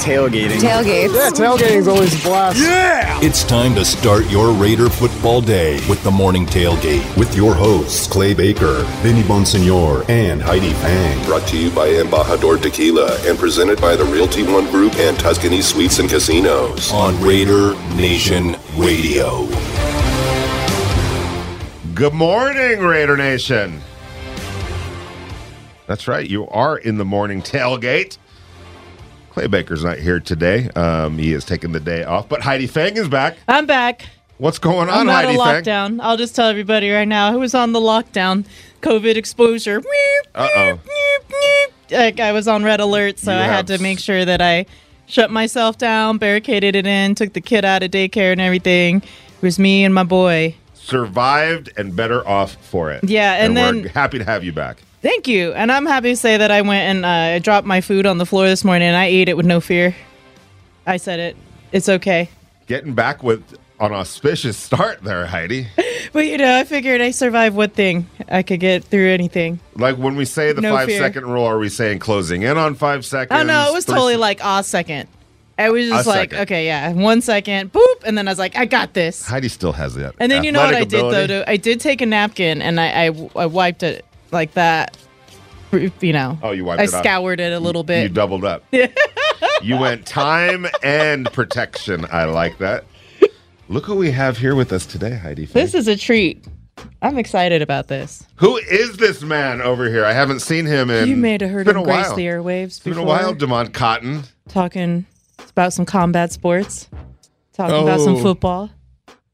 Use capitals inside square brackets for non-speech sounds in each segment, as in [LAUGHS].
Tailgating. Tailgates. Yeah, tailgating's always a blast. Yeah! It's time to start your Raider football day with the morning tailgate with your hosts Clay Baker, Vinny Bonsignore, and Heidi Fang. Brought to you by Embajador Tequila and presented by the Realty One Group and Tuscany Suites and Casinos on Raider Nation Radio. Good morning, Raider Nation. That's right, you are in the morning tailgate. Clay Baker's not here today. Um, he is taking the day off, but Heidi Fang is back. I'm back. What's going on, I'm not Heidi a Fang? lockdown. I'll just tell everybody right now who was on the lockdown, COVID exposure. Uh-oh. Like I was on red alert, so You I had to make sure that I shut myself down, barricaded it in, took the kid out of daycare and everything. It was me and my boy. Survived and better off for it. Yeah, and we're then- happy to have you back. Thank you. And I'm happy to say that I went and uh, I dropped my food on the floor this morning and I ate it with no fear. I said it. It's okay. Getting back with an auspicious start there, Heidi. [LAUGHS] But you know, I figured I survived what thing. I could get through anything. Like when we say the No five second rule, are we saying closing in on five seconds? Oh no, it was totally se- like a second. I was just A like, second. okay, yeah, one second, boop, and then I was like, I got this. Heidi still has that. And then you know what I did ability. though? I did take a napkin and I, I, I wiped it like that. You know. Oh, you wiped I it off. scoured it a little bit. You doubled up. [LAUGHS] you went time and protection. I like that. Look who we have here with us today, Heidi. Fang. this is a treat. I'm excited about this. Who is this man over here? I haven't seen him in. you made a heard it's been him a grace the airwaves It's been before. a while, Demont Cotton. Talking about some combat sports. Talking about some Oh. football.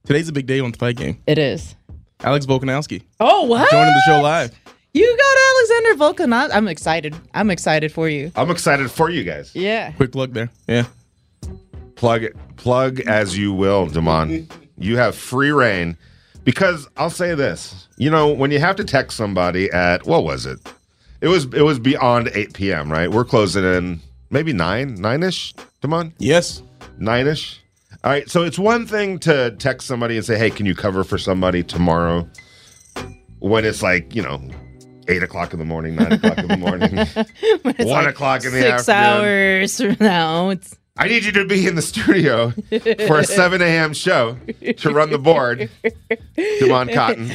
Today's a big day on the fight game. It is. Alex Volkanovski Oh what? joining the show live. You got Alexander Volkanov. I'm excited. I'm excited for you. I'm excited for you guys. Yeah. Quick plug there. Yeah. Plug it, plug as you will, Demont. [LAUGHS] you have free reign because I'll say this. You know, when you have to text somebody at what was it? It was it was beyond 8 p.m. Right? We're closing in maybe nine, nine ish. Demont, Yes. nine ish. All right. So it's one thing to text somebody and say, "Hey, can you cover for somebody tomorrow?" When it's like you know. Eight o'clock in the morning, nine o'clock in the morning, [LAUGHS] one like o'clock in the six afternoon. hours from now. It's I need you to be in the studio for a 7 a.m. show to run the board. Demond Cotton.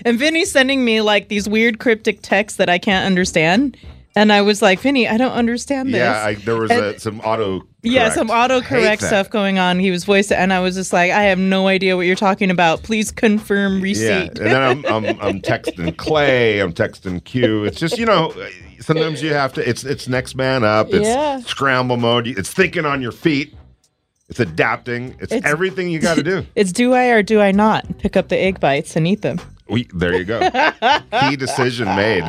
[LAUGHS] and Vinny's sending me like these weird cryptic texts that I can't understand. And I was like, Vinny, I don't understand this. Yeah, I, there was a, some auto. Yeah, some autocorrect stuff going on. He was voiced, and I was just like, I have no idea what you're talking about. Please confirm receipt. Yeah, and then I'm, I'm I'm texting Clay, I'm texting Q. It's just you know, sometimes you have to. It's it's next man up. It's Yeah. scramble mode. It's thinking on your feet. It's adapting. It's, It's- everything you got to do. [LAUGHS] It's do I or do I not pick up the egg bites and eat them? We there you go. Key decision made.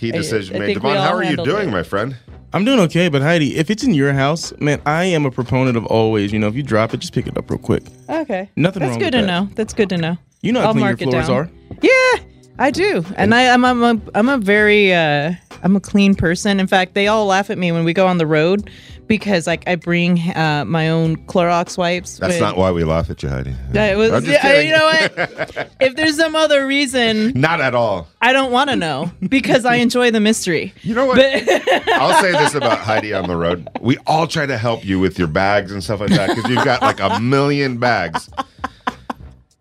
Key [LAUGHS] decision I made. we Devon, how are you doing, it. my friend? I'm doing okay, but Heidi, if it's in your house, man, I am a proponent of always, you know, if you drop it, just pick it up real quick. Okay, Nothing That's wrong That's good to that. know. That's good to know. You know how I'll clean your floors are. Yeah, I do, and I, I'm I'm a I'm a very uh, I'm a clean person. In fact, they all laugh at me when we go on the road because like I bring uh, my own Clorox wipes. That's with- not why we laugh at you, Heidi. It was, I'm just yeah, you know what? [LAUGHS] if there's some other reason, Not at all. I don't want to know because I enjoy the mystery. You know what? [LAUGHS] I'll say this about [LAUGHS] Heidi on the road. We all try to help you with your bags and stuff like that because you've got like a million bags.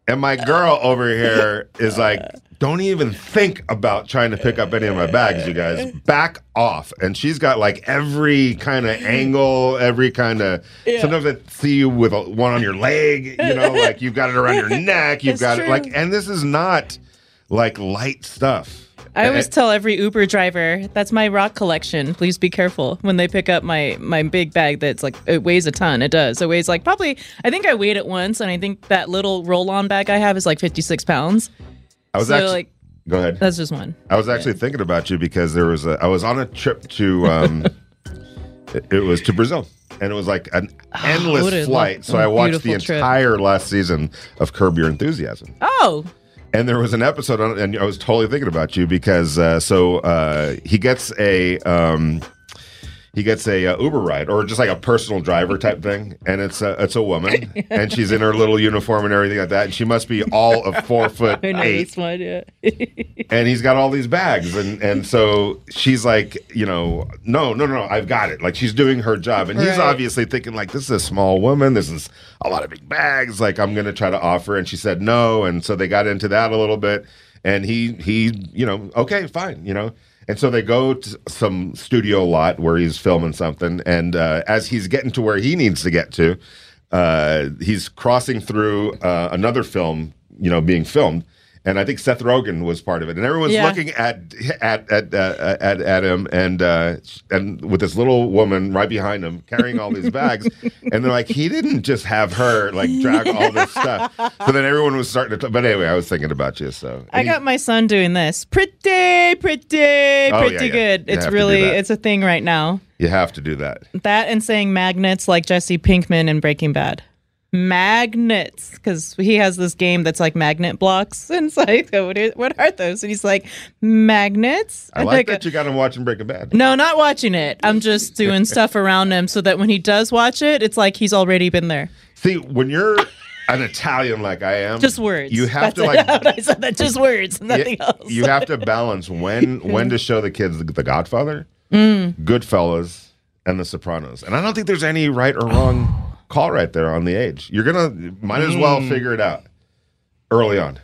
And my girl over here is like, don't even think about trying to pick up any of my bags, you guys. Back off. And she's got like every kind of angle, every kind of. Sometimes I see you with a, one on your leg, you know, like you've got it around your [LAUGHS] neck. You've It's got it like, and this is not like light stuff. I always tell every Uber driver that's my rock collection. Please be careful when they pick up my my big bag. That's like it weighs a ton. It does. It weighs like probably. I think I weighed it once, and I think that little roll-on bag I have is like 56 pounds. I was so actually. like go ahead. that's just one. I was actually thinking about you because there was a I was on a trip to um [LAUGHS] it, it was to Brazil. and it was like an endless would've flight. So I watched the trip. entire last season of Curb Your Enthusiasm. Oh, And there was an episode, on, and I was totally thinking about you because uh, so uh, he gets a um, he gets a uh, Uber ride or just like a personal driver type thing, and it's a it's a woman, [LAUGHS] and she's in her little uniform and everything like that, and she must be all of four foot [LAUGHS] eight, one. Yeah. [LAUGHS] and he's got all these bags, and and so she's like, you know, no, no, no, I've got it. Like she's doing her job, and he's obviously thinking like, this is a small woman, this is a lot of big bags. Like I'm gonna try to offer, and she said no, and so they got into that a little bit, and he he, you know, okay, fine, you know. And so they go to some studio lot where he's filming something, and uh, as he's getting to where he needs to get to, uh, he's crossing through uh, another film, you know, being filmed, and I think Seth Rogen was part of it, and everyone's Yeah. looking at at at uh, at, at him, and uh, and with this little woman right behind him carrying all these bags, [LAUGHS] and they're like, he didn't just have her like drag all this [LAUGHS] stuff. So then everyone was starting to. T- but anyway, I was thinking about you. So I got my son doing this. Pretty, pretty, Oh, pretty yeah, yeah. good. You It's have to do really, it's a thing right now. you have to do that. That and saying magnets like Jesse Pinkman in Breaking Bad. Magnets, because he has this game that's like magnet blocks, and it's like, what are, what are those? And he's like, magnets. I like that you got him watching Breaking Bad. No, not watching it. I'm just [LAUGHS] doing stuff around him so that when he does watch it, it's like he's already been there. See, when you're an Italian like I am, Just words. You have That's to like [LAUGHS] I said that. Just words, nothing Yeah, else. You have to balance when when to show the kids the, the Godfather, [LAUGHS] Mm. Goodfellas, and The Sopranos. And I don't think there's any right or wrong call right there on the age. You're gonna might as well Mm. figure it out early on.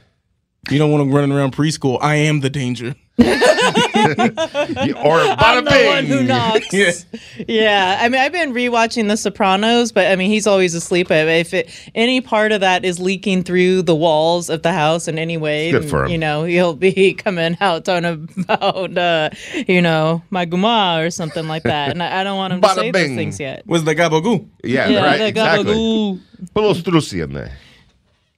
You don't want to run around preschool. I am the danger. [LAUGHS] [LAUGHS] You- or I'm bada the one who knocks. Yeah. [LAUGHS] yeah. I mean, I've been rewatching The Sopranos, but I mean, he's always asleep. If it, any part of that is leaking through the walls of the house in any way, Good for him. you know, he'll be [LAUGHS] coming out talking about, uh, you know, my guma or something like that. And I, I don't want him to say bing. those things yet. Was the gabagoo? Yeah, Yeah, right. the Exactly. gabagoo. Put a little strussi in there.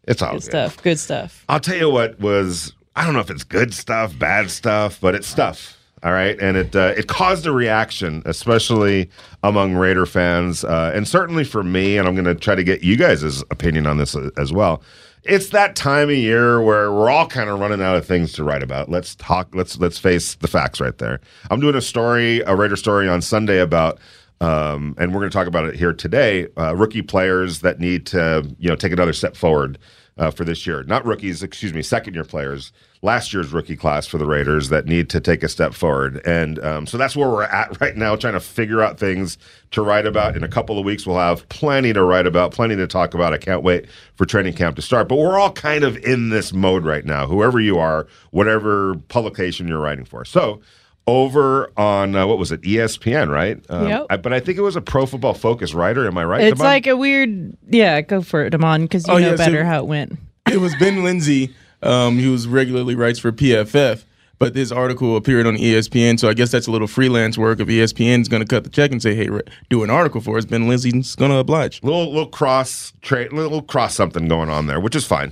It's all Good good. stuff. Good stuff. I'll tell you what was I don't know if it's good stuff, bad stuff, but it's stuff. All right, and it uh, it caused a reaction, especially among Raider fans, uh, and certainly for me. And I'm going to try to get you guys' opinion on this uh, as well. It's that time of year where we're all kind of running out of things to write about. Let's talk. Let's let's face the facts right there. I'm doing a story, a Raider story on Sunday about um, and we're going to talk about it here today. Uh, rookie players that need to, you know, take another step forward uh, for this year. Not rookies, excuse me, second year players. Last year's rookie class for the Raiders that need to take a step forward, and um, so that's where we're at [LAUGHS] right now, trying to figure out things to write about. In a couple of weeks, we'll have plenty to write about, plenty to talk about. I can't wait for training camp to start. But we're all kind of in this mode right now. Whoever you are, whatever publication you're writing for, so over on uh, what was it espn right um, Yep. I, but i think it was a pro football focus writer am i right It's Devon? like a weird, yeah, go for it, Damon, because you Oh, know yeah, so- better how it went. It was Ben Linsey, um, who regularly writes for PFF, but this article appeared on ESPN, so I guess that's a little freelance work. If ESPN's going to cut the check and say, "Hey, re- do an article for us," Ben Linsey's going to oblige. little little cross trade little cross something going on there which is fine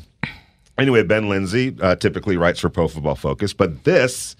anyway ben linsey uh, typically writes for pro football focus but this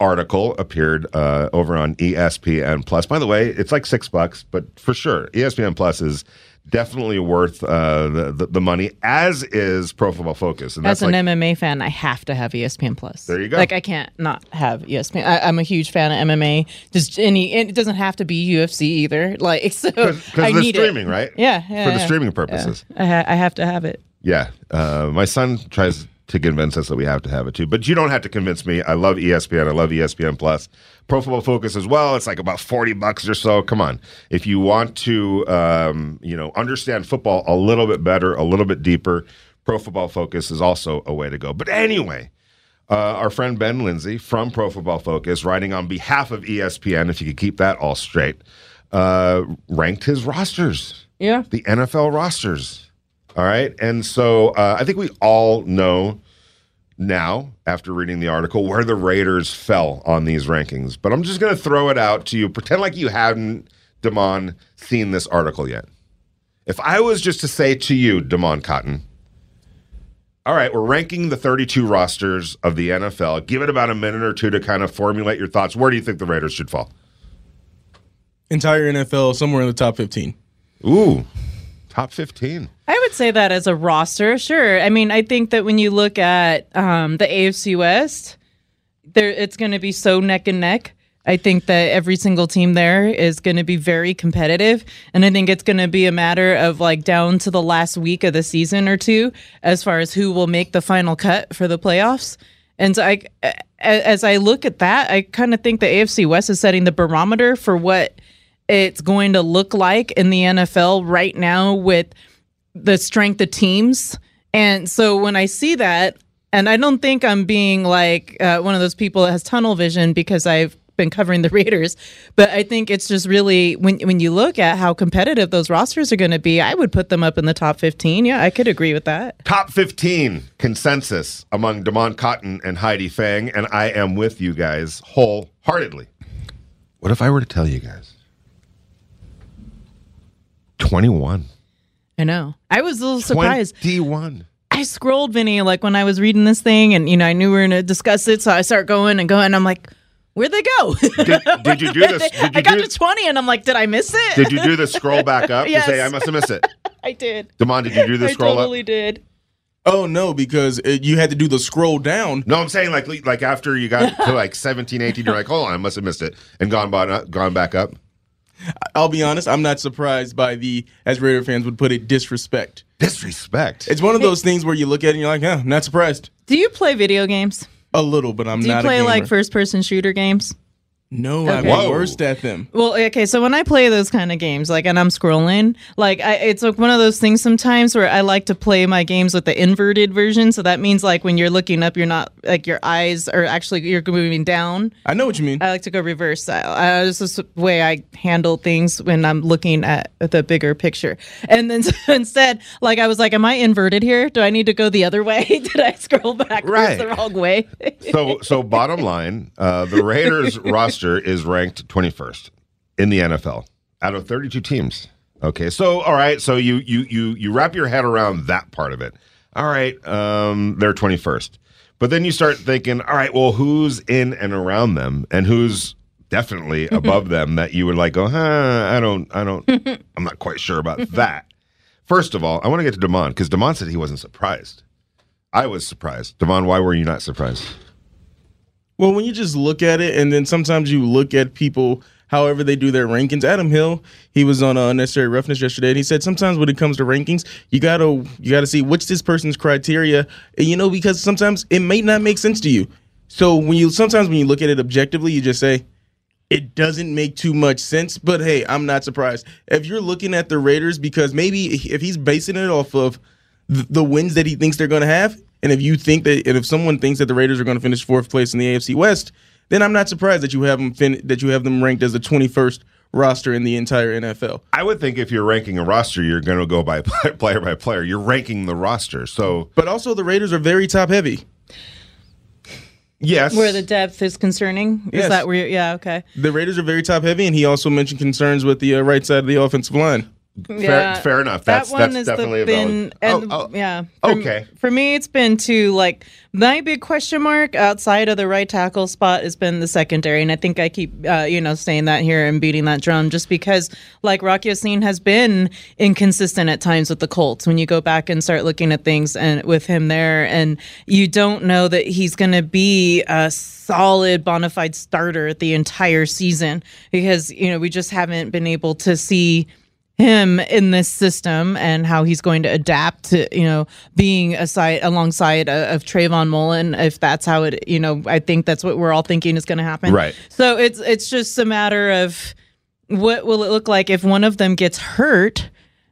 article appeared uh, over on espn plus by the way it's like six bucks but for sure espn plus is definitely worth uh, the, the the money as is pro football focus and As an like MMA fan, I have to have ESPN Plus. There you go. Like I can't not have ESPN. I, I'm a huge fan of MMA. Just any, it doesn't have to be UFC either. Like [LAUGHS] so, because I the need streaming it. right Yeah, yeah, for the yeah. streaming purposes I, ha- I have to have it. Yeah, uh, my son tries to convince us that we have to have it too, but you don't have to convince me. I love ESPN. I love ESPN Plus, Pro Football Focus as well. It's like about forty bucks or so. Come on, if you want to, um, you know, understand football a little bit better, a little bit deeper, Pro Football Focus is also a way to go. But anyway. Uh, our friend Ben Linsey from Pro Football Focus, writing on behalf of ESPN, if you could keep that all straight, uh, ranked his rosters Yeah. the NFL rosters. All right. And so uh, I think we all know now, after reading the article, where the Raiders fell on these rankings. But I'm just going to throw it out to you. Pretend like you hadn't, Damon, seen this article yet. If I was just to say to you, Damon Cotton, all right, we're ranking the 32 rosters of the NFL. Give it about a minute or two to kind of formulate your thoughts. Where do you think the Raiders should fall? Entire NFL somewhere in the top fifteen. Ooh, top 15. I would say that as a roster, sure. I mean, I think that when you look at um, the AFC West, there it's going to be so neck and neck. I think that every single team there is going to be very competitive, and I think it's going to be a matter of like down to the last week of the season or two as far as who will make the final cut for the playoffs. And so I, as I look at that, I kind of think the AFC West is setting the barometer for what it's going to look like in the NFL right now with the strength of teams. And so when I see that, and I don't think I'm being like uh, one of those people that has tunnel vision because I've been covering the [LAUGHS] Raiders, but I think it's just really when when you look at how competitive those rosters are going to be, I would put them up in the top 15. Yeah, I could agree with that. Top 15 consensus among Damon Cotton and Heidi Fang, and I am with you guys wholeheartedly. What if I were to tell you guys? 21. I know. I was a little surprised. 21. I scrolled Vinny like when I was reading this thing, and you know I knew we were going to discuss it, so I start going and going. And I'm like, where'd they go? Did, did you [LAUGHS] do this? Did you I got do, to 20, and I'm like, did I miss it? did you do the scroll back up [LAUGHS] Yes. to say I must have missed it? [LAUGHS] I did. Damon, did you do the I scroll totally up? did. Oh no, because it, you had to do the scroll down. No, I'm saying like like after you got to like 17, 18, you're like, hold on, I must have missed it, and gone by, gone back up. I'll be honest, I'm not surprised by the, as Raider fans would put it, disrespect. Disrespect. It's one of those things where you look at it and you're like, yeah, I'm not surprised. Do you play video games? A little, but I'm not surprised. Do you not play a gamer. like first person shooter games? No, I'm Okay. the worst at them. Well, okay, so when I play those kind of games, like, and I'm scrolling, like, I, it's like one of those things sometimes where I like to play my games with the inverted version. So that means like when you're looking up, you're not like your eyes are actually you're moving down. I know what you mean. I like to go reverse style. Uh, this is the way I handle things when I'm looking at the bigger picture. And then [LAUGHS] instead, like I was like, "Am I inverted here? Do I need to go the other way? [LAUGHS] Did I scroll backwards Right. the wrong way?" so so bottom line, uh, the Raiders [LAUGHS] roster is ranked 21st in the NFL out of 32 teams. Okay, so all right, so you you you you wrap your head around that part of it. All right, um, they're 21st, but then you start thinking, all right, well, who's in and around them, and who's definitely [LAUGHS] above them that you would like go, huh? I don't, I don't, [LAUGHS] I'm not quite sure about that. First of all, I want to get to Damon because Damon said he wasn't surprised. I was surprised. Devon, why were you not surprised? Well, when you just look at it, and then sometimes you look at people, however they do their rankings. Adam Hill, he was on uh, unnecessary roughness yesterday, and he said sometimes when it comes to rankings, you gotta you gotta see what's this person's criteria, and you know because sometimes it may not make sense to you. So when you sometimes when you look at it objectively, you just say it doesn't make too much sense. But hey, I'm not surprised if you're looking at the Raiders because maybe if he's basing it off of the wins that he thinks they're going to have. And if you think that, and if someone thinks that the Raiders are going to finish fourth place in the AFC West, then I'm not surprised that you have them fin- that you have them ranked as the 21st roster in the entire NFL. I would think if you're ranking a roster, you're going to go by [LAUGHS] player by player. You're ranking the roster. So, But also, the Raiders are very top heavy. yes. Where the depth is concerning. Is Yes. that where? You, yeah. Okay. The Raiders are very top heavy, and he also mentioned concerns with the uh, right side of the offensive line. Fair- fair enough. That's- that's definitely a been, and, Oh, oh, yeah. For, okay. For me, it's been to like my big question mark outside of the right tackle spot has been the secondary, and I think I keep uh, you know saying that here and beating that drum just because like Rock Ya-Sin has been inconsistent at times with the Colts. When you go back and start looking at things and with him there, and you don't know that he's going to be a solid bona fide starter the entire season because you know we just haven't been able to see him in this system and how he's going to adapt to you know being aside alongside of Trayvon Mullen if that's how it you know I think that's what we're all thinking is going to happen Right. so it's it's just a matter of what will it look like if one of them gets hurt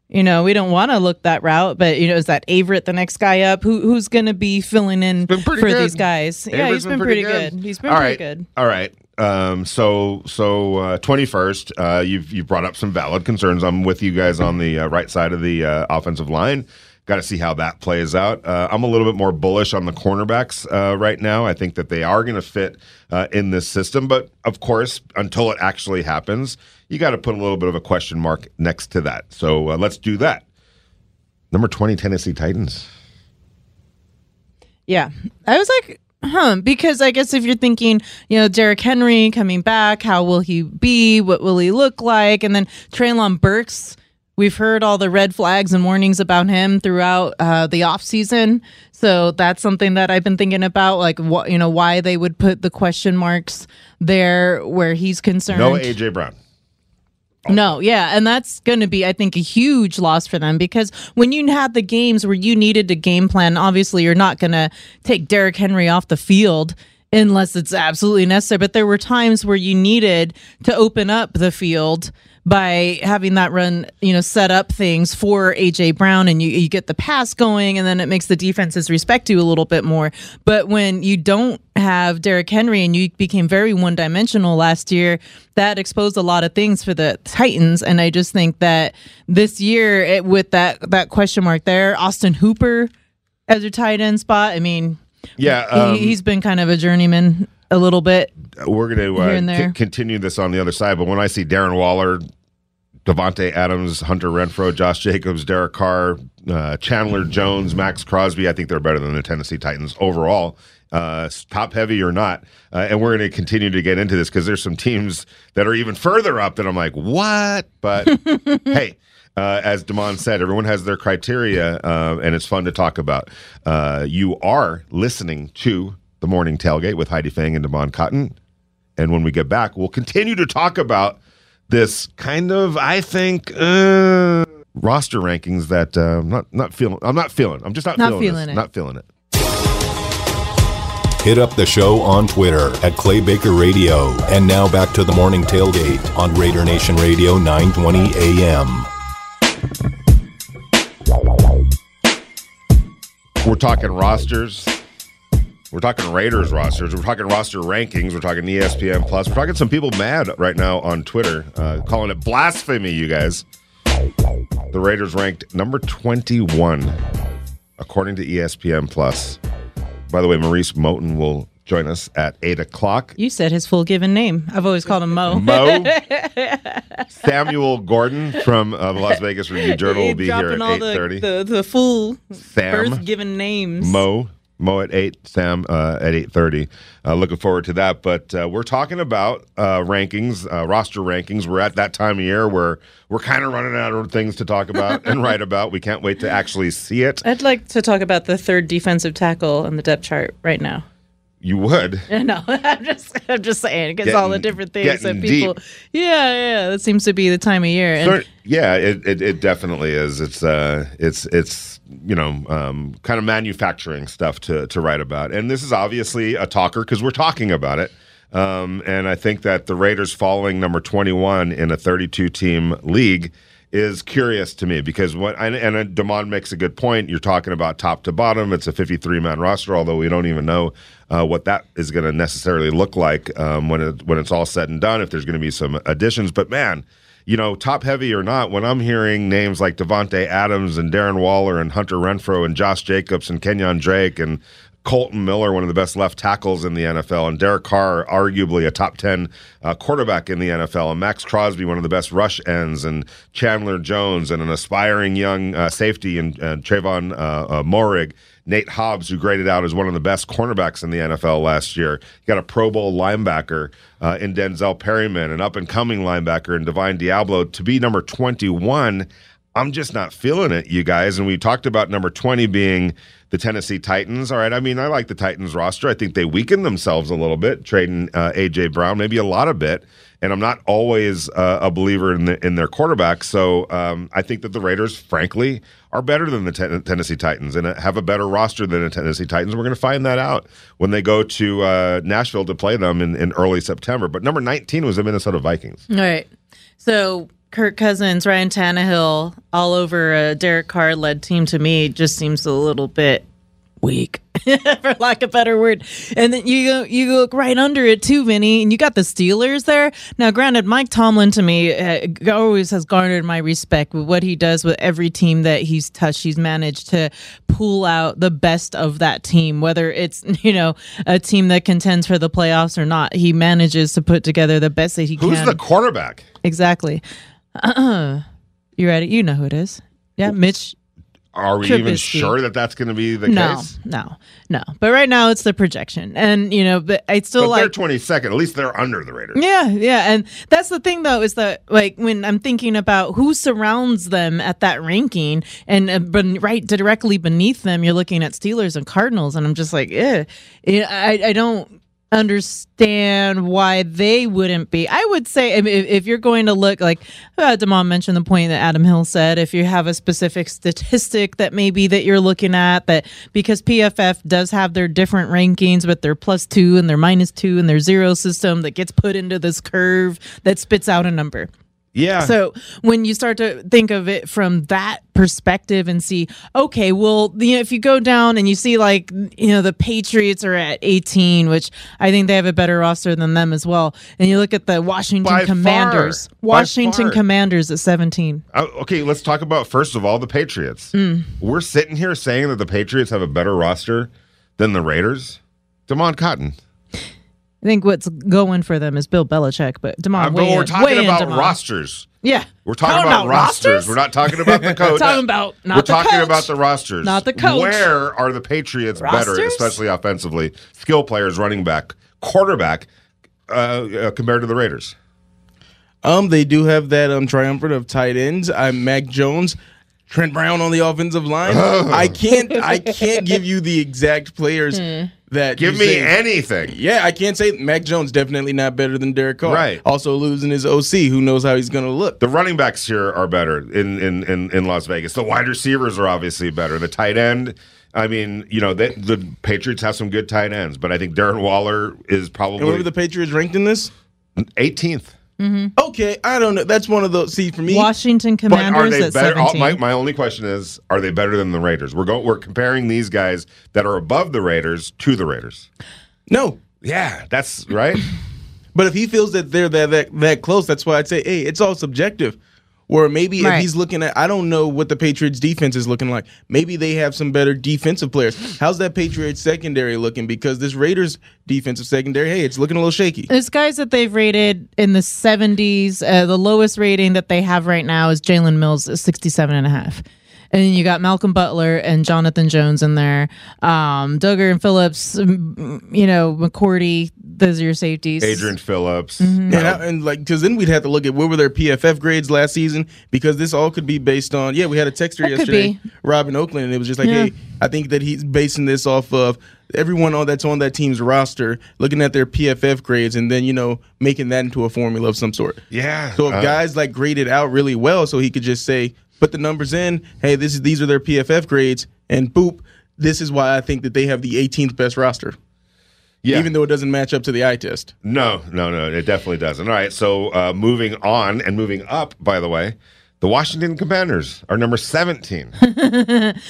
you know we don't want to look that route but you know is that Averett the next guy up who who's going to be filling in for good. these guys yeah he's been, pretty good. he's been All pretty right. good All right. Um, so so uh, 21st, uh, you've you've brought up some valid concerns. I'm with you guys on the uh, right side of the uh, offensive line. Got to see how that plays out. Uh, I'm a little bit more bullish on the cornerbacks uh, right now. I think that they are going to fit in this system, but of course, until it actually happens, you got to put a little bit of a question mark next to that. So let's do that. Number 20, Tennessee Titans. Yeah. I was like, huh, because I guess if you're thinking, you know, Derrick Henry coming back, how will he be? What will he look like? And then Treylon Burks, we've heard all the red flags and warnings about him throughout uh, the off season. So that's something that I've been thinking about, like what you know why they would put the question marks there where he's concerned. No AJ Brown. No, yeah, and that's going to be, I think, a huge loss for them because when you had the games where you needed a game plan, obviously you're not going to take Derrick Henry off the field unless it's absolutely necessary. But there were times where you needed to open up the field by having that run, you know, set up things for AJ Brown and you, you get the pass going and then it makes the defenses respect you a little bit more. But when you don't have Derrick Henry and you became very one dimensional last year, that exposed a lot of things for the Titans. And I just think that this year it, with that that question mark there, Austin Hooper as your tight end spot, I mean, Yeah, um, he, he's been kind of a journeyman a little bit. we're going to uh, c- continue this on the other side. But when I see Darren Waller, Davante Adams, Hunter Renfrow, Josh Jacobs, Derek Carr, uh, Chandler Jones, Maxx Crosby, I think they're better than the Tennessee Titans overall. Uh, top heavy or not, uh, and we're going to continue to get into this because there's some teams that are even further up that I'm like, what? But [LAUGHS] hey, uh, as Damon said, everyone has their criteria, uh, and it's fun to talk about. Uh, you are listening to the Morning Tailgate with Heidi Fang and Damon Cotton, and when we get back, we'll continue to talk about this kind of, I think, uh, roster rankings that uh, I'm not not feeling. I'm not feeling. I'm just not, Not feeling, feeling it. Not feeling it. Hit up the show on Twitter at Clay Baker Radio. And now back to the morning tailgate on Raider Nation Radio 920 AM. We're talking rosters. We're talking Raiders rosters. We're talking roster rankings. We're talking ESPN Plus. We're talking some people mad right now on Twitter, uh, calling it blasphemy. You guys, the Raiders ranked number twenty-one according to ESPN Plus. By the way, Maurice Moton will join us at eight o'clock. You said his full given name. I've always called him Mo. Mo [LAUGHS] Samuel Gordon from uh, the Las Vegas Review Journal will be here at all eight the, the, the full Sam birth given names. Mo Mo at eight, Sam uh, at eight thirty. Uh, looking forward to that. But uh, we're talking about uh, rankings, uh, roster rankings. We're at that time of year where we're kind of running out of things to talk about [LAUGHS] and write about. We can't wait to actually see it. I'd like to talk about the third defensive tackle on the depth chart right now. You would. [LAUGHS] No, [LAUGHS] I'm just I'm just saying because all the different things that people. deep. Yeah, yeah, that seems to be the time of year. And Cer- yeah, it, it, it definitely is. It's uh, it's it's you know, um, kind of manufacturing stuff to to write about. And this is obviously a talker because we're talking about it. Um, and I think that the Raiders falling number 21 in a 32 team league is curious to me because what and, and uh, makes a good point. You're talking about top to bottom. It's a 53 man roster, although we don't even know uh, what that is going to necessarily look like um, when it, when it's all said and done. If there's going to be some additions, but man, you know, top heavy or not, when I'm hearing names like Davante Adams and Darren Waller and Hunter Renfrow and Josh Jacobs and Kenyan Drake and Kolton Miller, one of the best left tackles in the NFL, and Derek Carr, arguably a top 10 uh, quarterback in the NFL, and Maxx Crosby, one of the best rush ends, and Chandler Jones, and an aspiring young uh, safety, and uh, Trayvon uh, uh, Nate Hobbs, who graded out as one of the best cornerbacks in the NFL last year. You got a Pro Bowl linebacker uh, in Denzel Perryman, an up and coming linebacker in Divine Deablo. To be number 21, I'm just not feeling it, you guys. And we talked about number 20 being the Tennessee Titans. All right. I mean, I like the Titans roster. I think they weakened themselves a little bit, trading uh, A.J. Brown, maybe a lot of bit. And I'm not always uh, a believer in, the, in their quarterback. So um, I think that the Raiders, frankly, are better than the ten- Tennessee Titans and have a better roster than the Tennessee Titans. We're going to find that out when they go to uh, Nashville to play them in, in early September. But number 19 was the Minnesota Vikings. All right. So Kirk Cousins, Ryan Tannehill, all over a Derek Carr led team to me just seems a little bit weak, [LAUGHS] for lack of a better word. And then you go, you look right under it too, Vinny, and you got the Steelers there. Now, granted, Mike Tomlin to me uh, always has garnered my respect with what he does with every team that he's touched. He's managed to pull out the best of that team, whether it's [LAUGHS] you know a team that contends for the playoffs or not. He manages to put together the best that he can. Who's the quarterback? Exactly. Uh-uh. [CLEARS THROAT] You ready? You know who it is. Yeah, Mitch. Are we even sure that that's going to be the No, case? no, no. no. But right now it's the projection, and you know, but I still But like they're 22nd. At least they're under the Raiders. Yeah, yeah, and that's the thing though is that like when I'm thinking about who surrounds them at that ranking, and uh, ben- right directly beneath them, you're looking at Steelers and Cardinals, and I'm just like, eh, Yeah, I I don't understand why they wouldn't be. I would say if, if you're going to look like uh, Damon mentioned the point that Adam Hill said, if you have a specific statistic that maybe that you're looking at that because PFF does have their different rankings with their plus two and their minus two and their zero system that gets put into this curve that spits out a number. Yeah. So when you start to think of it from that perspective and see, okay, well, you know, if you go down and you see like, you know, the Patriots are at 18, which I think they have a better roster than them as well. And you look at the Washington By Commanders, far. Washington. Commanders at 17. Uh, okay, let's talk about first of all the Patriots. Mm. We're sitting here saying that the Patriots have a better roster than the Raiders. Damon Cotton. I think what's going for them is Bill Belichick, but Demond, Uh, but we're in- talking about Damon. rosters. Yeah, We're talking about, rosters. We're not talking about the [LAUGHS] coach. we're Talking about- not We're the talking coach. about the rosters. Not the coach. Where are the Patriots better, especially offensively? Skill players, running back, quarterback, uh, uh, compared to the Raiders. Um, they do have that um triumvirate of tight ends. I'm Mac Jones, Trent Brown on the offensive line. I can't I can't give you the exact players that Give me say- anything. Yeah, I can't say Mac Jones definitely not better than Derek Carr. Right. Also losing his OC. Who knows how he's going to look? The running backs here are better in, in, in, in Las Vegas. The wide receivers are obviously better. The tight end, I mean, you know, they, the Patriots have some good tight ends, but I think Darren Waller is And where were probably the Patriots ranked in this? 18th. Mm-hmm. Okay, I don't know. That's one of those. See, for me, Washington But are Commanders they at better? Oh, all- 17. my, my only question is, are they better than the Raiders? We're going. We're comparing these guys that are above the Raiders to the Raiders. no. Yeah, that's right. [CLEARS THROAT] But if he feels that they're that that, that close, that's why I'd say, hey, it's all subjective. Or maybe if he's looking at, I don't know what the Patriots defense is looking like. Maybe they have some better defensive players. How's that Patriots secondary looking? Because this Raiders defensive secondary, hey, it's looking a little shaky. There's guys that they've rated in the 70s. Uh, the lowest rating that they have right now is Jalen Mills, at 67 and a half. And then you got Malcolm Butler and Jonathan Jones in there. Um, Dugger and Phillips, mm, you know, McCourty, those are your safeties. Adrian Phillips. Mm-hmm. And, I- and like, because then we'd have to look at what were their PFF grades last season, because this all could be based on. Yeah, we had a texter That yesterday. Robin Oakland, and it was just like, Yeah. hey, I think that he's basing this off of everyone on that's on that team's roster, looking at their PFF grades, and then you know making that into a formula of some sort. Yeah. So if uh, guys like graded out really well, so he could just say, put the numbers in. Hey, this is these are their PFF grades, and boop. This is why I think that they have the 18th best roster, yeah. even though it doesn't match up to the eye test. No, no, no, it definitely doesn't. All right, so uh, moving on and moving up, by the way, the Washington Commanders are number 17. [LAUGHS]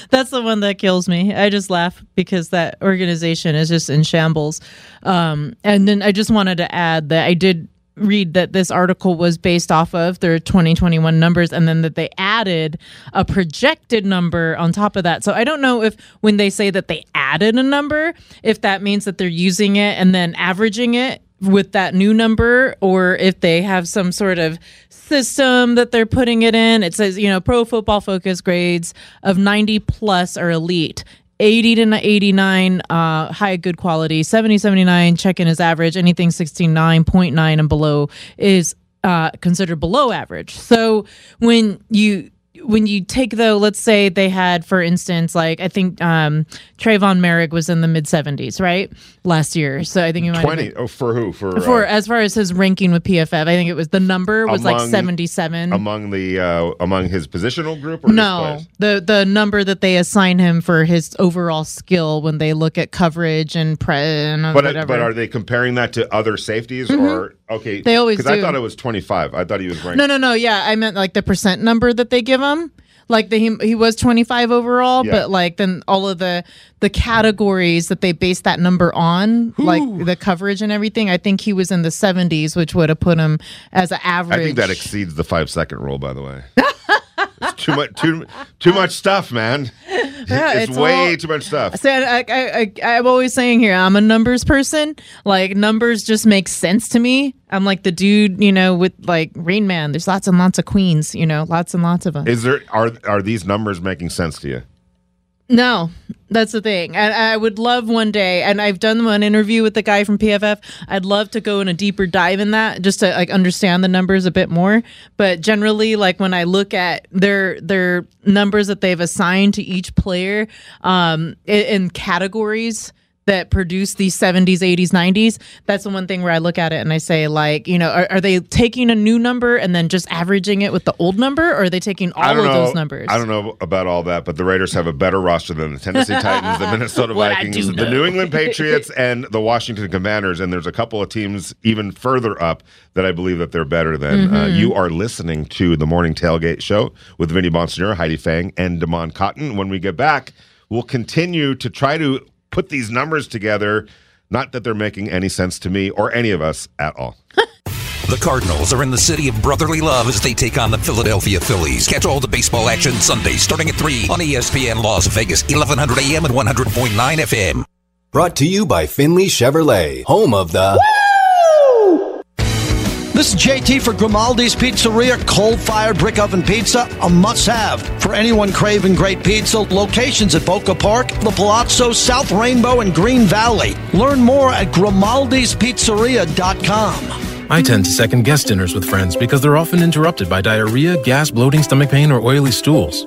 That's the one that kills me. I just laugh because that organization is just in shambles. Um, and then I just wanted to add that I did read that this article was based off of their 2021 numbers and then that they added a projected number on top of that. So I don't know if when they say that they added a number, if that means that they're using it and then averaging it with that new number or if they have some sort of system that they're putting it in. It says, you know, pro football focus grades of 90 plus are elite. 80 to 89 uh high good quality. 70 79 check-in is average. Anything 69.9 and below is uh considered below average. So when you when you take though let's say they had for instance like i think um Tre'von Moehrig was in the mid 70s right last year so i think you might have 20. been- Oh, for who? For, for uh, as far as his ranking with PFF, I think it was the number was like seventy seven. among the uh, among his positional group or No, the the number that they assign him for his overall skill when they look at coverage and pre and But, whatever. but are they comparing that to other safeties or okay? They always because I thought it was 25. I thought he was ranked. no, no, no. Yeah, I meant like the percent number that they give him. Like the, he, he was 25 overall, Yeah. but like then all of the the categories that they base that number on, like the coverage and everything, I think he was in the 70s, which would have put him as an average. I think that exceeds the five second rule. By the way, too much too too much stuff, man. Yeah, it's, it's way all- too much stuff. So I, I, I, I'm always saying here, I'm a numbers person. Like numbers just make sense to me. I'm like the dude, you know, with like Rain Man. There's lots and lots of queens, you know, lots and lots of them. Is there are are these numbers making sense to you? No, that's the thing. And I would love one day, and I've done one interview with the guy from PFF. I'd love to go in a deeper dive in that just to like understand the numbers a bit more. But generally, like when I look at their their numbers that they've assigned to each player um, in, in categories that produce these 70s 80s 90s that's the one thing where i look at it and i say like you know are, are they taking a new number and then just averaging it with the old number or are they taking all of know. those numbers I don't know about all that, but the Raiders have a better roster than the Tennessee [LAUGHS] Titans, the Minnesota [LAUGHS] Vikings, the. New England Patriots, [LAUGHS] and the Washington Commanders. And there's a couple of teams even further up that I believe that they're better than. Uh, Mm-hmm. you are listening to the Morning Tailgate Show with Vinny Bonsignore, Heidi Fang, and Damon Cotton. When we get back, we'll continue to try to put these numbers together. Not that they're making any sense to me or any of us at all. [LAUGHS] The Cardinals are in the city of brotherly love as they take on the Philadelphia Phillies. Catch all the baseball action Sunday starting at 3 on ESPN Las Vegas, 1100 AM and 100.9 FM. Brought to you by Finley Chevrolet, home of the. JT for Grimaldi's Pizzeria, coal fired brick oven pizza, a must have for anyone craving great pizza. Locations at Boca Park, The Palazzo, South Rainbow, and Green Valley. Learn more at grimaldispizzeria.com. I tend to second guess dinners with friends because they're often interrupted by diarrhea, gas, bloating, stomach pain, or oily stools.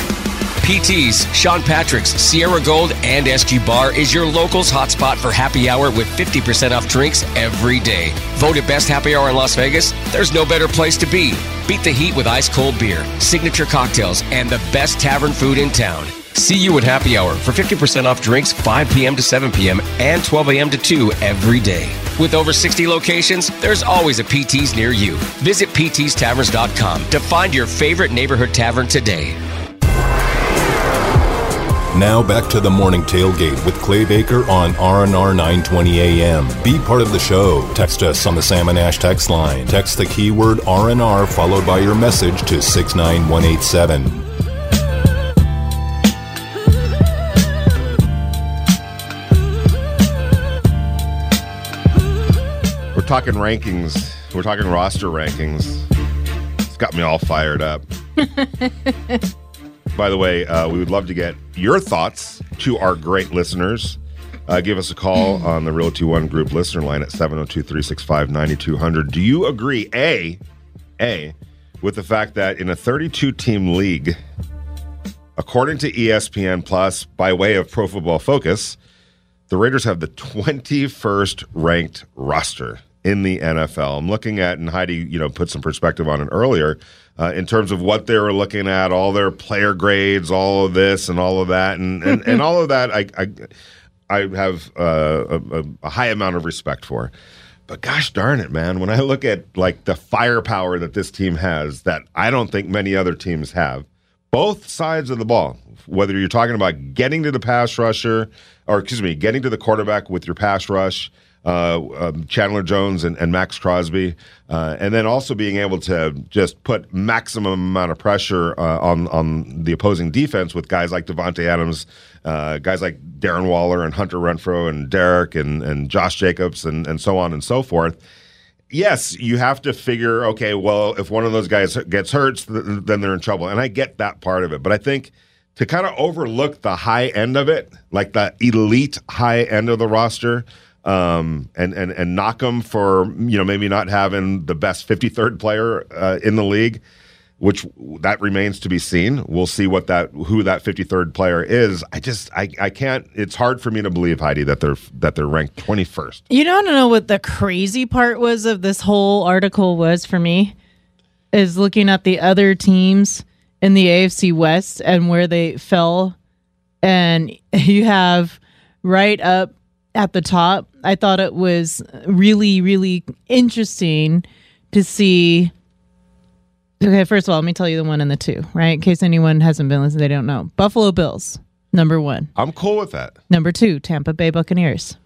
PT's, Sean Patrick's, Sierra Gold, and SG Bar is your locals hotspot for happy hour with 50% off drinks every day. Voted best happy hour in Las Vegas? There's no better place to be. Beat the heat with ice cold beer, signature cocktails, and the best tavern food in town. See you at happy hour for 50% off drinks 5 p.m. to 7 p.m. and 12 a.m. to 2 every day. With over 60 locations, there's always a PT's near you. Visit ptstaverns.com to find your favorite neighborhood tavern today. Now back to the morning tailgate with Clay Baker on RNR 920 AM. Be part of the show. Text us on the Salmon Ash text line. Text the keyword RNR followed by your message to 69187. We're talking rankings. We're talking roster rankings. It's got me all fired up. [LAUGHS] By the way, uh, we would love to get your thoughts to our great listeners. Uh, give us a call on the Realty One group listener line at 702 365 9200. Do you agree, A, A, with the fact that in a 32 team league, according to ESPN Plus, by way of Pro Football Focus, the Raiders have the 21st ranked roster in the NFL. I'm looking at, and Heidi, you know, put some perspective on it earlier uh, in terms of what they were looking at, all their player grades, all of this and all of that, and and, [LAUGHS] and all of that. I I, I have uh, a, a high amount of respect for. But gosh darn it, man! When I look at like the firepower that this team has, that I don't think many other teams have, both sides of the ball. Whether you're talking about getting to the pass rusher, or excuse me, getting to the quarterback with your pass rush, uh, um, Chandler Jones and, and Maxx Crosby, uh, and then also being able to just put maximum amount of pressure uh, on on the opposing defense with guys like Davante Adams, uh, guys like Darren Waller and Hunter Renfrow and Derek and and Josh Jacobs and and so on and so forth yes, you have to figure, okay, well, if one of those guys gets hurt, th- then they're in trouble. And I get that part of it. But I think to kind of overlook the high end of it, like the elite high end of the roster, um, and, and, and knock them for, you know, maybe not having the best 53rd player uh, in the league, which that remains to be seen. We'll see what that who that 53rd player is. I just I, I can't. It's hard for me to believe Heidi that they're that they're ranked 21st. You don't know what the crazy part was of this whole article was for me is looking at the other teams in the AFC West and where they fell and [LAUGHS] you have right up at the top. I thought it was really really interesting to see Okay, first of all, let me tell you the one and the two, right? In case anyone hasn't been listening, they don't know. Buffalo Bills, number one. I'm cool with that. Number two, Tampa Bay Buccaneers.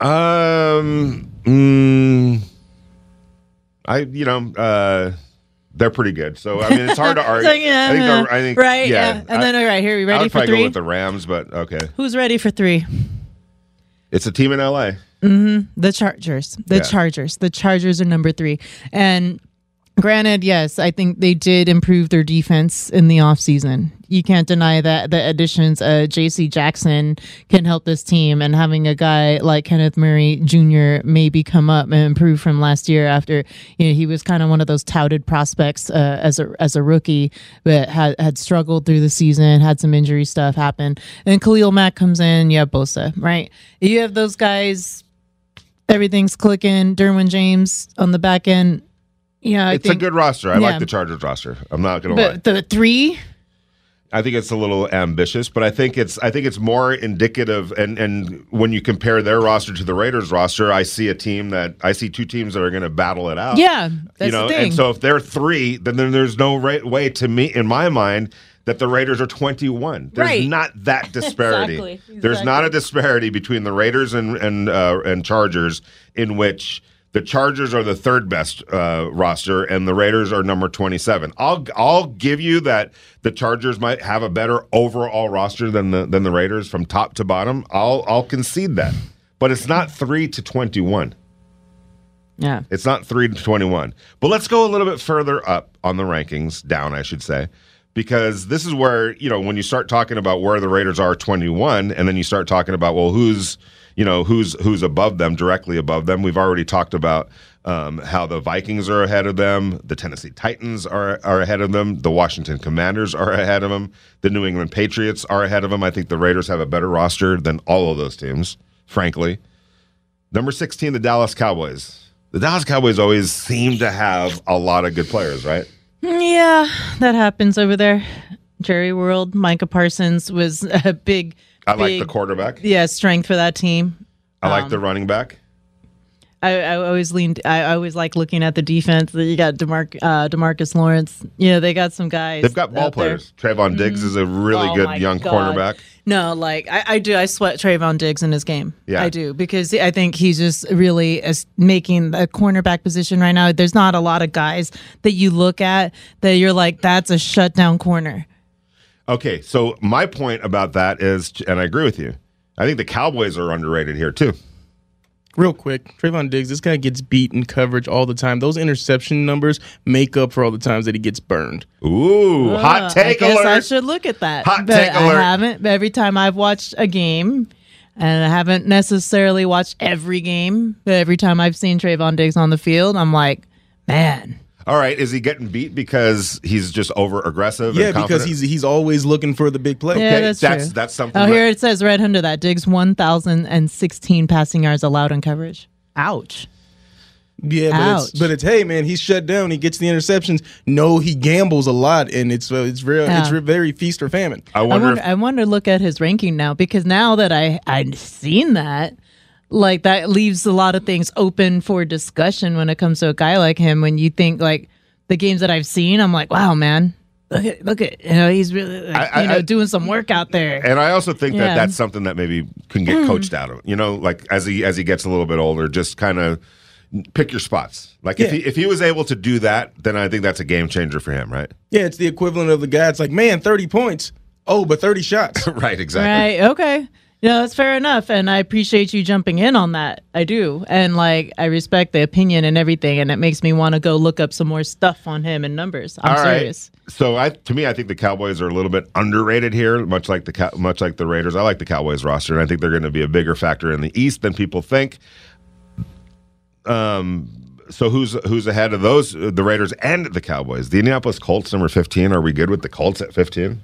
Um, mm, I you know uh, they're pretty good. So I mean, it's hard to [LAUGHS] argue. So, yeah, I think I think right, Yeah, yeah. And then, all right, here, we I ready would for probably three? Go with the Rams, but okay, Who's ready for three? It's a team in LA. Mm-hmm. The Chargers. The Yeah. Chargers. The Chargers are number three. And granted, yes, I think they did improve their defense in the offseason. You can't deny that the additions uh JC Jackson can help this team and having a guy like Kenneth Murray Jr. maybe come up and improve from last year after you know he was kind of one of those touted prospects uh, as a as a rookie but had had struggled through the season, had some injury stuff happen. And Khalil Mack comes in, you have Bosa, right? You have those guys everything's clicking. Derwin James on the back end. Yeah, I it's think, a good roster. I yeah. like the Chargers roster. I'm not gonna lie. The three, I think it's a little ambitious, but I think it's I think it's more indicative. And and when you compare their roster to the Raiders roster, I see a team that I see two teams that are going to battle it out. yeah, that's you know, and so if they're three, then, then there's no ra- way to me in my mind that the Raiders are 21. There's Right. not that [LAUGHS] disparity. Exactly, There's not a disparity between the Raiders and and uh, and Chargers in which the Chargers are the third best uh, roster and the Raiders are number 27. I'll I'll give you that the Chargers might have a better overall roster than the than the Raiders from top to bottom. I'll I'll concede that. But it's not 3 to 21. yeah, It's not 3 to 21. But let's go a little bit further up on the rankings, down, I should say, because this is where, you know, when you start talking about where the Raiders are 21 and then you start talking about, well, who's, you know, who's who's above them, directly above them. We've already talked about um, how the Vikings are ahead of them, the Tennessee Titans are are ahead of them, the Washington Commanders are ahead of them, the New England Patriots are ahead of them. I think the Raiders have a better roster than all of those teams, frankly. Number 16, the Dallas Cowboys. The Dallas Cowboys always seem to have a lot of good players, right? yeah, that happens over there. Jerry World, Micah Parsons was [LAUGHS] a big. I like the quarterback. Yeah, strength for that team. I like the running back. I, I always leaned. I, always like looking at the defense. That You got Demarc, uh, Demarcus Lawrence. You know, they got some guys. They've got ball out there. players. Trevon Diggs is a really Oh good young God. cornerback. No, like I, I do. I sweat Trevon Diggs in his game. Yeah. I do because I think he's just really as making the cornerback position right now. There's not a lot of guys that you look at that you're like, that's a shutdown corner. Okay, so my point about that is, and I agree with you, I think the Cowboys are underrated here too. Real quick, Trevon Diggs, this guy gets beat in coverage all the time. Those interception numbers make up for all the times that he gets burned. Ooh, hot Uh, take I guess I should look at that. Hot but take alert. I haven't. But every time I've watched a game, and I haven't necessarily watched every game, but every time I've seen Trevon Diggs on the field, I'm like, man. All right, is he getting beat because he's just over aggressive? Yeah, and because he's he's always looking for the big play. Yeah, Okay, that's that's true. that's something. Oh, that- here it says right under that Diggs 1,016 passing yards allowed on coverage. Ouch. Yeah, but Ouch. it's, but it's hey man, he's shut down. He gets the interceptions. No, he gambles a lot, and it's uh, it's real. It's re- very feast or famine. I I wonder, wonder, if I wonder look at his ranking now because now that I I'd seen that, like that leaves a lot of things open for discussion when it comes to a guy like him. When you think like the games that I've seen, I'm like, wow, man, look at look at you know he's really like, I- I- you know I- doing some work out there. And I also think that Yeah. Hmm. that's something that maybe can get coached out of. You know, like as he as he gets a little bit older, just kind of pick your spots. Like if he if he was able to do that, then I think that's a game changer for him, right? Yeah, it's the equivalent of the guy. It's like man, thirty points. Oh, but thirty shots. [LAUGHS] right, exactly. Right. Okay. Yeah, it's fair enough. And I appreciate you jumping in on that. I do. And like, I respect the opinion and everything. And it makes me want to go look up some more stuff on him and numbers. I'm All right. serious. So I to me I think the Cowboys are a little bit underrated here, much like the much like the Raiders. I like the Cowboys roster and I think they're going to be a bigger factor in the East than people think. Um so who's who's ahead of those the Raiders and the Cowboys? The Indianapolis Colts number fifteen. Are we good with the Colts at fifteen?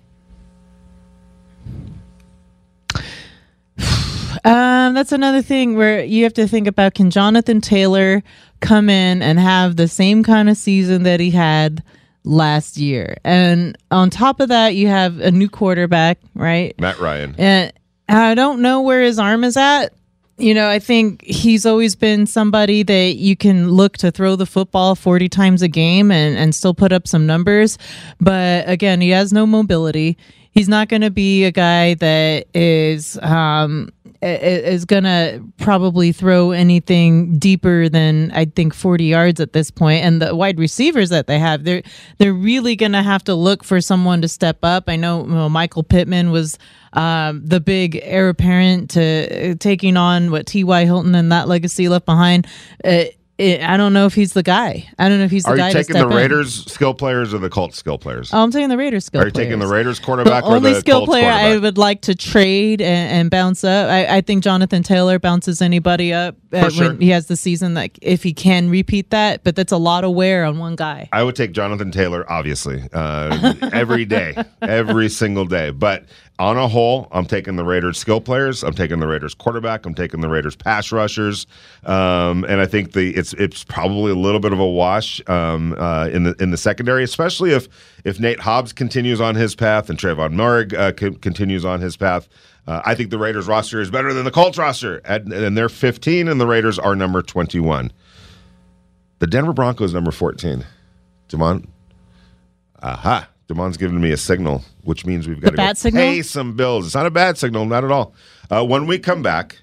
Um, that's another thing where you have to think about can Jonathan Taylor come in and have the same kind of season that he had last year? And on top of that, you have a new quarterback, right? Matt Ryan. And I don't know where his arm is at. You know, I think he's always been somebody that you can look to throw the football 40 times a game and, and still put up some numbers. But again, he has no mobility. He's not going to be a guy that is um, is going to probably throw anything deeper than I think 40 yards at this point. And the wide receivers that they have, they're they're really going to have to look for someone to step up. I know, you know, Michael Pittman was um, the big heir apparent to uh, taking on what T.Y. Hilton and that legacy left behind. Uh, it, I don't know if he's the guy. I don't know if he's the Are guy you to taking the in. Raiders skill players or the Colts skill players? Oh, I'm taking the Raiders skill Are you taking the. Raiders quarterback the or only the skill Colts player I would like to trade and, and bounce up. I, I think Jonathan Taylor bounces anybody up uh, sure. when he has the season like if he can repeat that. But that's a lot of wear on one guy. I would take Jonathan Taylor, obviously, uh, every day, [LAUGHS] every single day. But on a whole, I'm taking the Raiders skill players. I'm taking the Raiders quarterback. I'm taking the Raiders pass rushers, um, and I think the it's it's probably a little bit of a wash um, uh, in the in the secondary, especially if if Nate Hobbs continues on his path and Tre'von Moehrig uh, co- continues on his path. Uh, I think the Raiders roster is better than the Colts roster, and, and they're 15, and the Raiders are number 21. The Denver Broncos number 14. Jamon, Aha. Damon's giving me a signal, which means we've got to go signal? pay some bills. It's not a bad signal, not at all. Uh, when we come back,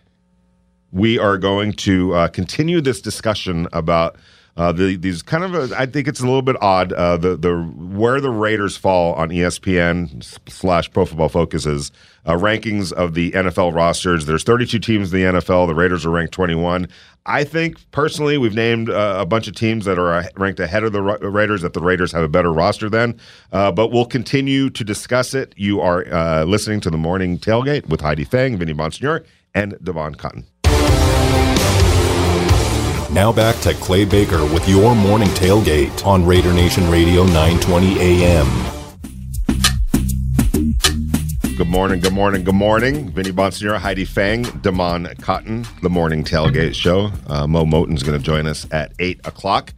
we are going to uh, continue this discussion about uh, the, these kind of. A, I think it's a little bit odd. Uh, the the where the Raiders fall on ESPN slash Pro Football Focus's uh, rankings of the NFL rosters. There's 32 teams in the NFL. The Raiders are ranked 21. I think personally, we've named uh, a bunch of teams that are uh, ranked ahead of the Ra- Raiders. That the Raiders have a better roster than. Uh, but we'll continue to discuss it. You are uh, listening to the Morning Tailgate with Heidi Fang, Vinny Bonsignore, and Devon Cotton. Now back to Clay Baker with your morning tailgate on Raider Nation Radio 920 AM. Good morning, good morning, good morning. Vinny Bonsignore, Heidi Fang, Damon Cotton, the morning tailgate show. Uh, Mo Moton's going to join us at 8 o'clock.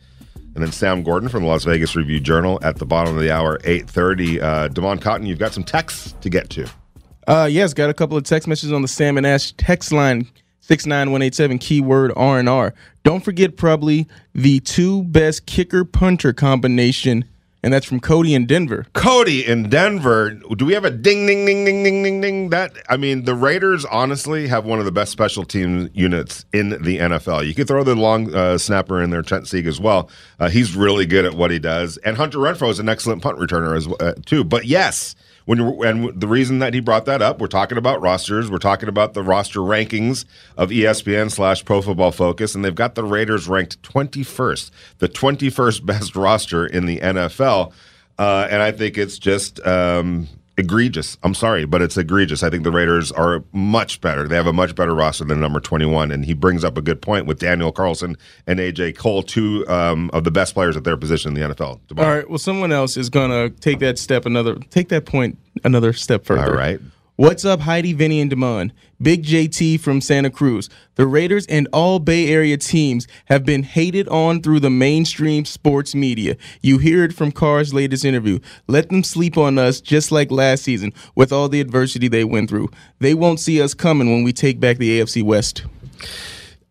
And then Sam Gordon from the Las Vegas Review Journal at the bottom of the hour, 8.30. Uh, Damon Cotton, you've got some texts to get to. Uh, yes, got a couple of text messages on the Sam and Ash text line six nine one eight seven keyword R and R. Don't forget probably the two best kicker punter combination, and that's from Cody in Denver. Cody in Denver. Do we have a ding, ding, ding, ding, ding, ding, ding? That I mean, the Raiders honestly have one of the best special team units in the NFL. You could throw the long uh, snapper in there, Trent Sieg as well. Uh, he's really good at what he does, and Hunter Renfrow is an excellent punt returner as uh, too. But yes. When you and the reason that he brought that up, we're talking about rosters. We're talking about the roster rankings of ESPN slash Pro Football Focus, and they've got the Raiders ranked 21st, the 21st best [LAUGHS] roster in the NFL. Uh, and I think it's just um, egregious. I'm sorry, but it's egregious. I think the Raiders are much better. They have a much better roster than number 21. And he brings up a good point with Daniel Carlson and AJ Cole, two um, of the best players at their position in the NFL. All right, well, someone else is gonna take that step another, take that point another step further. All right. What's up, Heidi, Vinny, and Damon? Big JT from Santa Cruz. The Raiders and all Bay Area teams have been hated on through the mainstream sports media. You hear it from Carr's latest interview. Let them sleep on us just like last season with all the adversity they went through. They won't see us coming when we take back the AFC West.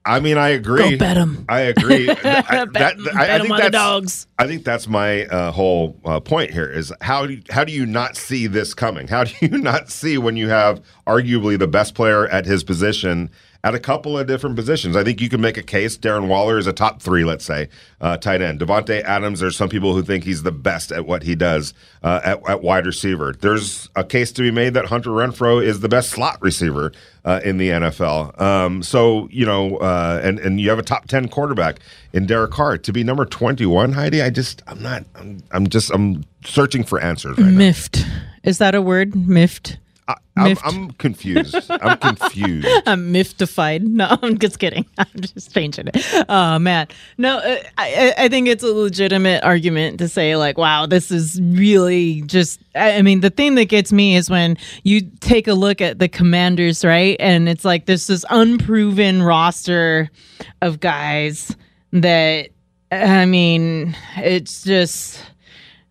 I mean, I agree. Go bet 'em. I agree. [LAUGHS] I, Bet- that- I- I think that's- dogs. I think that's my uh, whole uh, point here is how do you, how do you not see this coming? How do you [LAUGHS] not see when you have arguably the best player at his position at a couple of different positions? I think you can make a case. Darren Waller is a top three, let's say, uh, tight end. Davante Adams. There's some people who think he's the best at what he does uh, at, at wide receiver. There's a case to be made that Hunter Renfrow is the best slot receiver uh, in the NFL. Um, so you know, uh, and and you have a top ten quarterback in Derek Carr to be number twenty one. Heidi, I just I'm not I'm, I'm just I'm searching for answers right now. Miffed. Is that a word? Miffed. I, I'm, I'm confused. I'm confused. [LAUGHS] I'm mystified. No, [LAUGHS] I'm just kidding. [LAUGHS] I'm just changing it. Oh man, no, uh, I, I think it's a legitimate argument to say like, wow, this is really just. I I mean, the thing that gets me is when you take a look at the Commanders, right, and it's like there's this unproven roster of guys that. I mean, it's just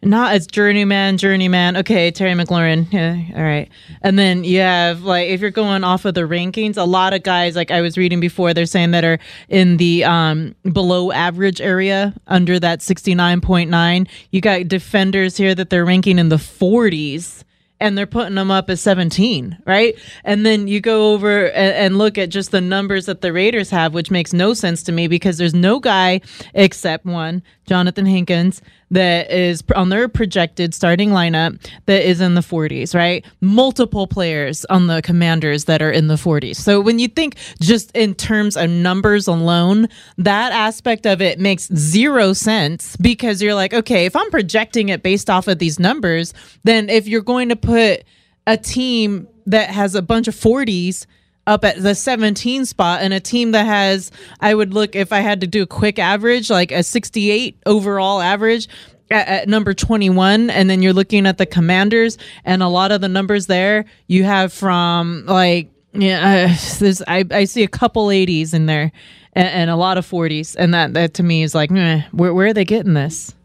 not as journeyman, journeyman. Okay, Terry McLaurin. Yeah, all right. And then you have like if you're going off of the rankings, a lot of guys like I was reading before, they're saying that are in the um below average area, under that 69.9. You got defenders here that they're ranking in the 40s and they're putting them up as 17, right? And then you go over and, and look at just the numbers that the Raiders have, which makes no sense to me because there's no guy except one, Johnathan Hankins, that is on their projected starting lineup that is in the 40s, right? Multiple players on the commanders that are in the 40s. So when you think just in terms of numbers alone, that aspect of it makes zero sense because you're like, okay, if I'm projecting it based off of these numbers, then if you're going to put a team that has a bunch of 40s up at the 17 spot and a team that has I would look if I had to do a quick average like a 68 overall average at, at number 21 and then you're looking at the commanders and a lot of the numbers there you have from like yeah uh, I, I see a couple 80s in there and, and a lot of 40s and that that to me is like meh, where, where are they getting this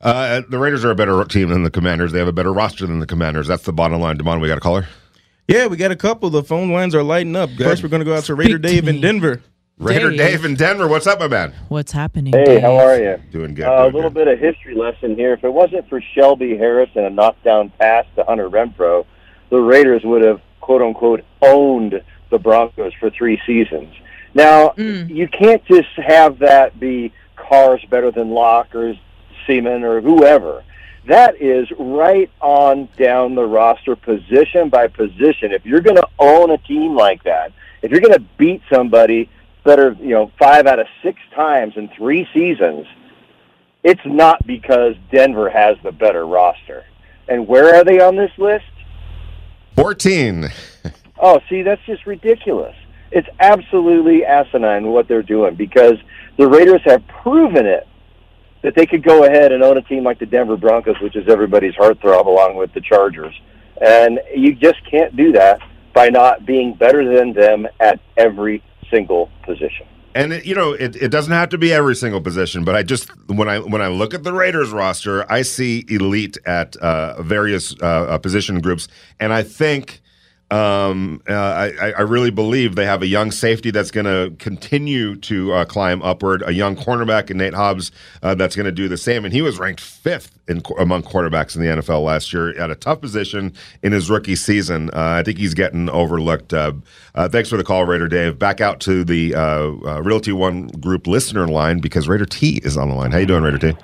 Uh, the Raiders are a better team than the Commanders. They have a better roster than the Commanders. That's the bottom line. Demond, we got a caller. Yeah, we got a couple. The phone lines are lighting up. First, we're going to go out to Raider Speak to Dave in me. Denver. Raider Dave. Dave in Denver. What's up, my man? what's happening Hey, Dave? how are you? Doing good. Uh, a little good. bit of history lesson here. If it wasn't for Shelby Harris and a knockdown pass to Hunter Renfrow, the Raiders would have "quote unquote" owned the Broncos for three seasons. Now, you can't just have that be Carr's better than Lock or Siemian or whoever. That is right on down the roster, position by position. If you're going to own a team like that, if you're going to beat somebody better, you know, five out of six times in three seasons, it's not because Denver has the better roster. And where are they on this list? 14. [LAUGHS] Oh, see, that's just ridiculous. It's absolutely asinine what they're doing because the Raiders have proven it that they could go ahead and own a team like the Denver Broncos, which is everybody's heartthrob, along with the Chargers. And you just can't do that by not being better than them at every single position. And it, you know, it, it doesn't have to be every single position, but I just when I when I look at the Raiders roster, I see elite at uh, various uh, uh, position groups, and I think um, uh, I, I really believe they have a young safety that's going to continue to uh, climb upward, a young cornerback in Nate Hobbs uh, that's going to do the same, and he was ranked fifth in among quarterbacks in the NFL last year at a tough position in his rookie season. Uh, I think he's getting overlooked. Uh, uh, thanks for the call, Raider Dave. Back out to the Realty One Group listener line because Raider T is on the line. How you doing, Raider T?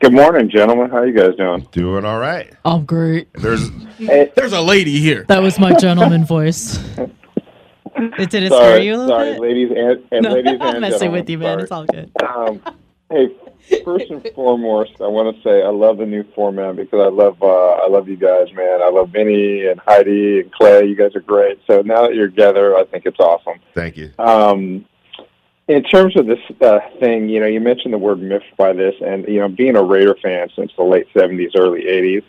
Good morning, gentlemen. How you guys doing? Doing all right. oh great There's There's a lady here. that was my gentleman voice It Did it scare you a little sorry, bit? ladies and, and No, ladies [LAUGHS] I'm and messing gentlemen. with you, man. Sorry. It's all good. Um, hey, first and foremost, I want to say I love the new format because I love uh, I love you guys, man. I love Vinny and Heidi and Clay. You guys are great. So now that you're together, I think it's awesome. thank you. Um, in terms of this uh, thing, you know, you mentioned the word "miffed" by this, and you know, being a Raider fan since the late '70s, early '80s,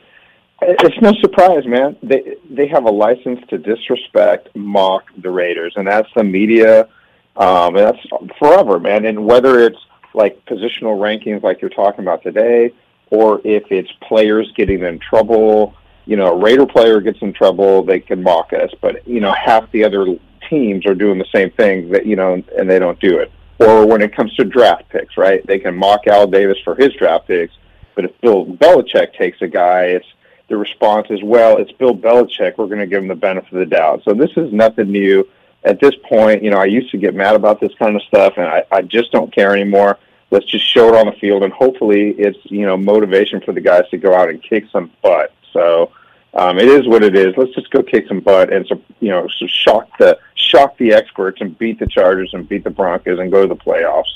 it's no surprise, man. They they have a license to disrespect, mock the Raiders, and that's the media. Um, and that's forever, man. And whether it's like positional rankings, like you're talking about today, or if it's players getting in trouble, you know, a Raider player gets in trouble, they can mock us. But you know, half the other teams are doing the same thing that you know, and they don't do it. Or when it comes to draft picks, right? They can mock Al Davis for his draft picks, but if Bill Belichick takes a guy, it's the response is, well, it's Bill Belichick. We're going to give him the benefit of the doubt. So this is nothing new. At this point, you know, I used to get mad about this kind of stuff, and I, I just don't care anymore. Let's just show it on the field, and hopefully, it's you know motivation for the guys to go out and kick some butt. So um, it is what it is. Let's just go kick some butt and so you know so shock the shock the experts and beat the Chargers and beat the Broncos and go to the playoffs.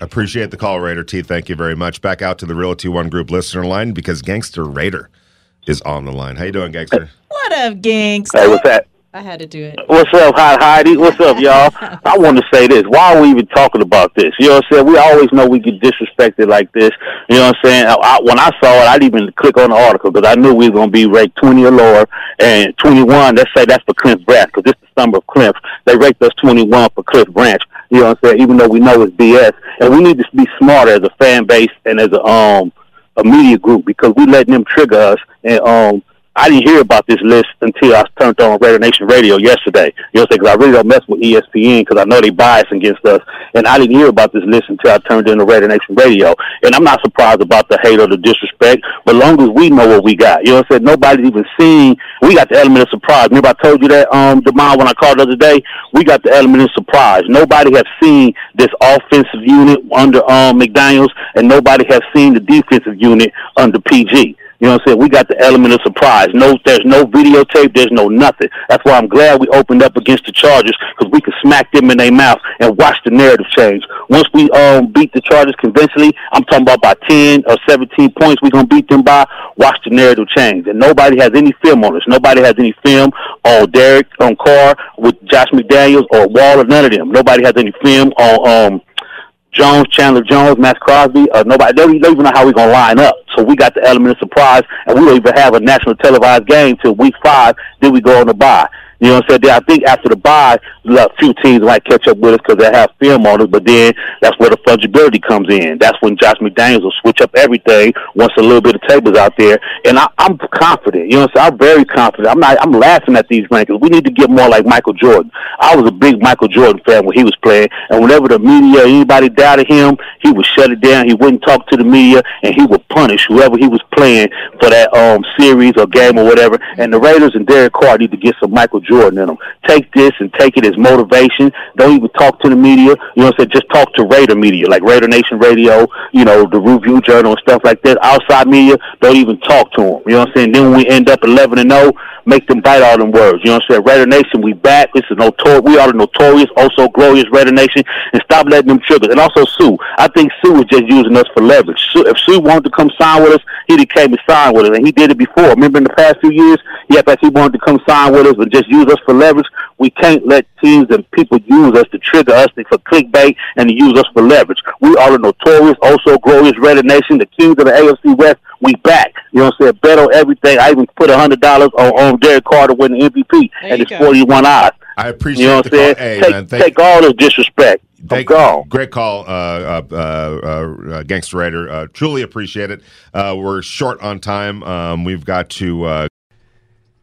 Appreciate the call, Raider T. Thank you very much. Back out to the Realty One Group listener line because Gangster Raider is on the line. How you doing, gangster? What up, gangs? Hey, what's that? I had to do it. What's up, Hi- Heidi? What's up, [LAUGHS] y'all? I want to say this. Why are we even talking about this? You know what I'm saying? We always know we get disrespected like this. You know what I'm saying? I, I, when I saw it, I didn't even click on the article because I knew we were going to be ranked 20 or lower. And 21, let's say that's for Cliff Branch because this is the summer of Cliff. They ranked us 21 for Cliff Branch. You know what I'm saying? Even though we know it's BS. And we need to be smarter as a fan base and as a, um, a media group because we letting them trigger us. And um, I didn't hear about this list until I turned on Raider Nation Radio yesterday. You know, what I'm saying? because I really don't mess with ESPN because I know they bias against us, and I didn't hear about this list until I turned into Raider Nation Radio. And I'm not surprised about the hate or the disrespect, but long as we know what we got, you know, what I'm saying nobody's even seen. We got the element of surprise. Remember, I told you that, um, Demond, when I called the other day, we got the element of surprise. Nobody has seen this offensive unit under um McDaniels, and nobody has seen the defensive unit under PG. You know what I'm saying? We got the element of surprise. No, there's no videotape. There's no nothing. That's why I'm glad we opened up against the Chargers because we could smack them in their mouth and watch the narrative change. Once we um beat the Chargers conventionally, I'm talking about by 10 or 17 points, we're gonna beat them by. Watch the narrative change. And nobody has any film on us. Nobody has any film on Derek on Carr with Josh McDaniels or Wall or none of them. Nobody has any film on um Jones, Chandler Jones, Maxx Crosby. Uh, nobody, they don't even know how we're to line up. So we got the element of surprise, and we don't even have a national televised game till week five. Then we go on the bye. You know what I'm saying? I think after the bye, a few teams might catch up with us because they have film on us. But then that's where the fungibility comes in. That's when Josh McDaniels will switch up everything once a little bit of tables out there. And I, I'm confident. You know what I'm saying? I'm very confident. I'm not. I'm laughing at these rankings. We need to get more like Michael Jordan. I was a big Michael Jordan fan when he was playing, and whenever the media anybody doubted him, he would shut it down. He wouldn't talk to the media, and he would punish whoever he was playing for that um series or game or whatever. And the Raiders and Derek Carr need to get some Michael Jordan in them. Take this and take it as motivation. Don't even talk to the media. You know what I'm saying? Just talk to Raider media, like Raider Nation Radio, you know, the Review Journal and stuff like that. Outside media, don't even talk to them. You know what I'm saying? Then when we end up 11 and 0, make them bite all them words. You know what I'm saying? Raider Nation, we back. This is notorious. We are the notorious, oh also glorious Raider Nation, and stop letting them triggers. And also Suh. I think Suh is just using us for leverage. Suh, if Suh wanted to come sign with us, he'd came and signed with us, and he did it before. Remember in the past few years, acted like he wanted to come sign with us, but just use us for leverage. We can't let teams and people use us to trigger us for clickbait and to use us for leverage. We are the notorious, also glorious Raider Nation, the kings of the AFC West. We back. You know what I'm saying? Bet on everything. I even put a hundred dollars on, on Derek Carr to win the MVP, and it's forty one odds. I appreciate You know what the I'm call. saying? Hey, take man, thank- take all this disrespect. I'm Thank, gone. Great call, uh, uh, uh, uh, Gangster Raider. Uh, truly appreciate it. Uh, we're short on time. Um, we've got to.